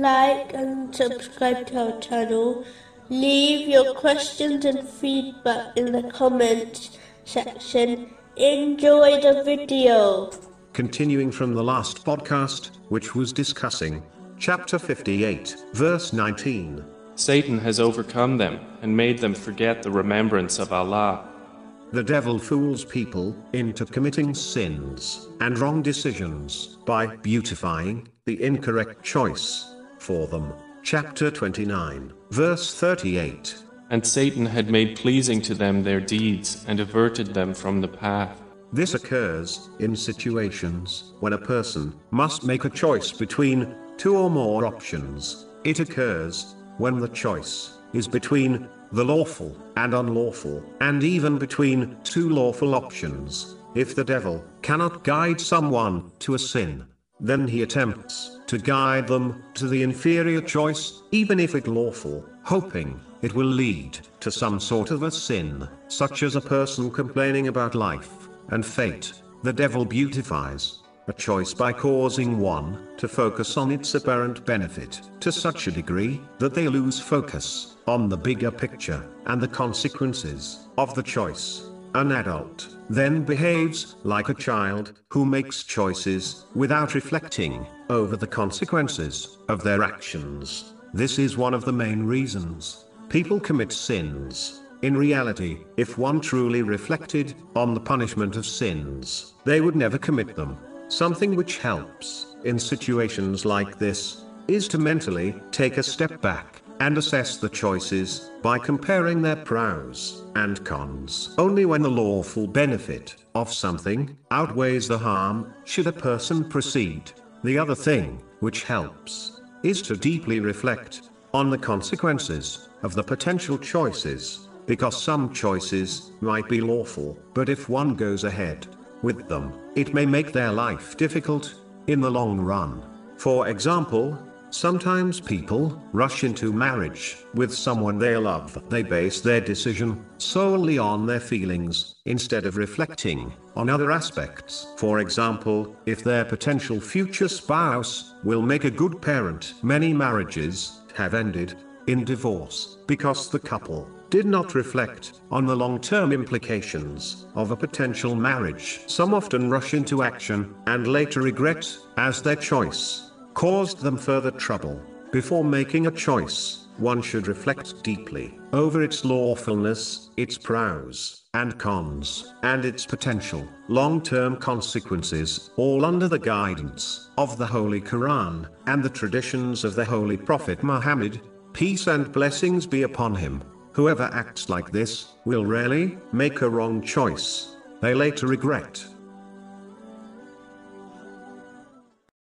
like and subscribe to our channel. Leave your questions and feedback in the comments section. Enjoy the video. Continuing from the last podcast, which was discussing chapter 58, verse 19. Satan has overcome them and made them forget the remembrance of Allah. The devil fools people into committing sins and wrong decisions by beautifying the incorrect choice for them. Chapter 29, verse 38. And Satan had made pleasing to them their deeds and averted them from the path. This occurs in situations when a person must make a choice between two or more options. It occurs when the choice is between the lawful and unlawful, and even between two lawful options. If the devil cannot guide someone to a sin, then he attempts to guide them to the inferior choice, even if it lawful, hoping it will lead to some sort of a sin, such as a person complaining about life and fate. The devil beautifies a choice by causing one to focus on its apparent benefit to such a degree that they lose focus on the bigger picture and the consequences of the choice. An adult then behaves like a child who makes choices without reflecting over the consequences of their actions. This is one of the main reasons people commit sins. In reality, if one truly reflected on the punishment of sins, they would never commit them. Something which helps in situations like this is to mentally take a step back and assess the choices by comparing their pros and cons. Only when the lawful benefit of something outweighs the harm should a person proceed. The other thing which helps is to deeply reflect on the consequences of the potential choices because some choices might be lawful, but if one goes ahead with them, it may make their life difficult in the long run. For example, sometimes people rush into marriage with someone they love. They base their decision solely on their feelings instead of reflecting on other aspects. For example, if their potential future spouse will make a good parent, many marriages have ended in divorce because the couple did not reflect on the long term implications of a potential marriage. Some often rush into action and later regret, as their choice caused them further trouble. Before making a choice, one should reflect deeply over its lawfulness, its pros and cons, and its potential long term consequences, all under the guidance of the Holy Quran and the traditions of the Holy Prophet Muhammad. Peace and blessings be upon him. Whoever acts like this will rarely make a wrong choice. They later regret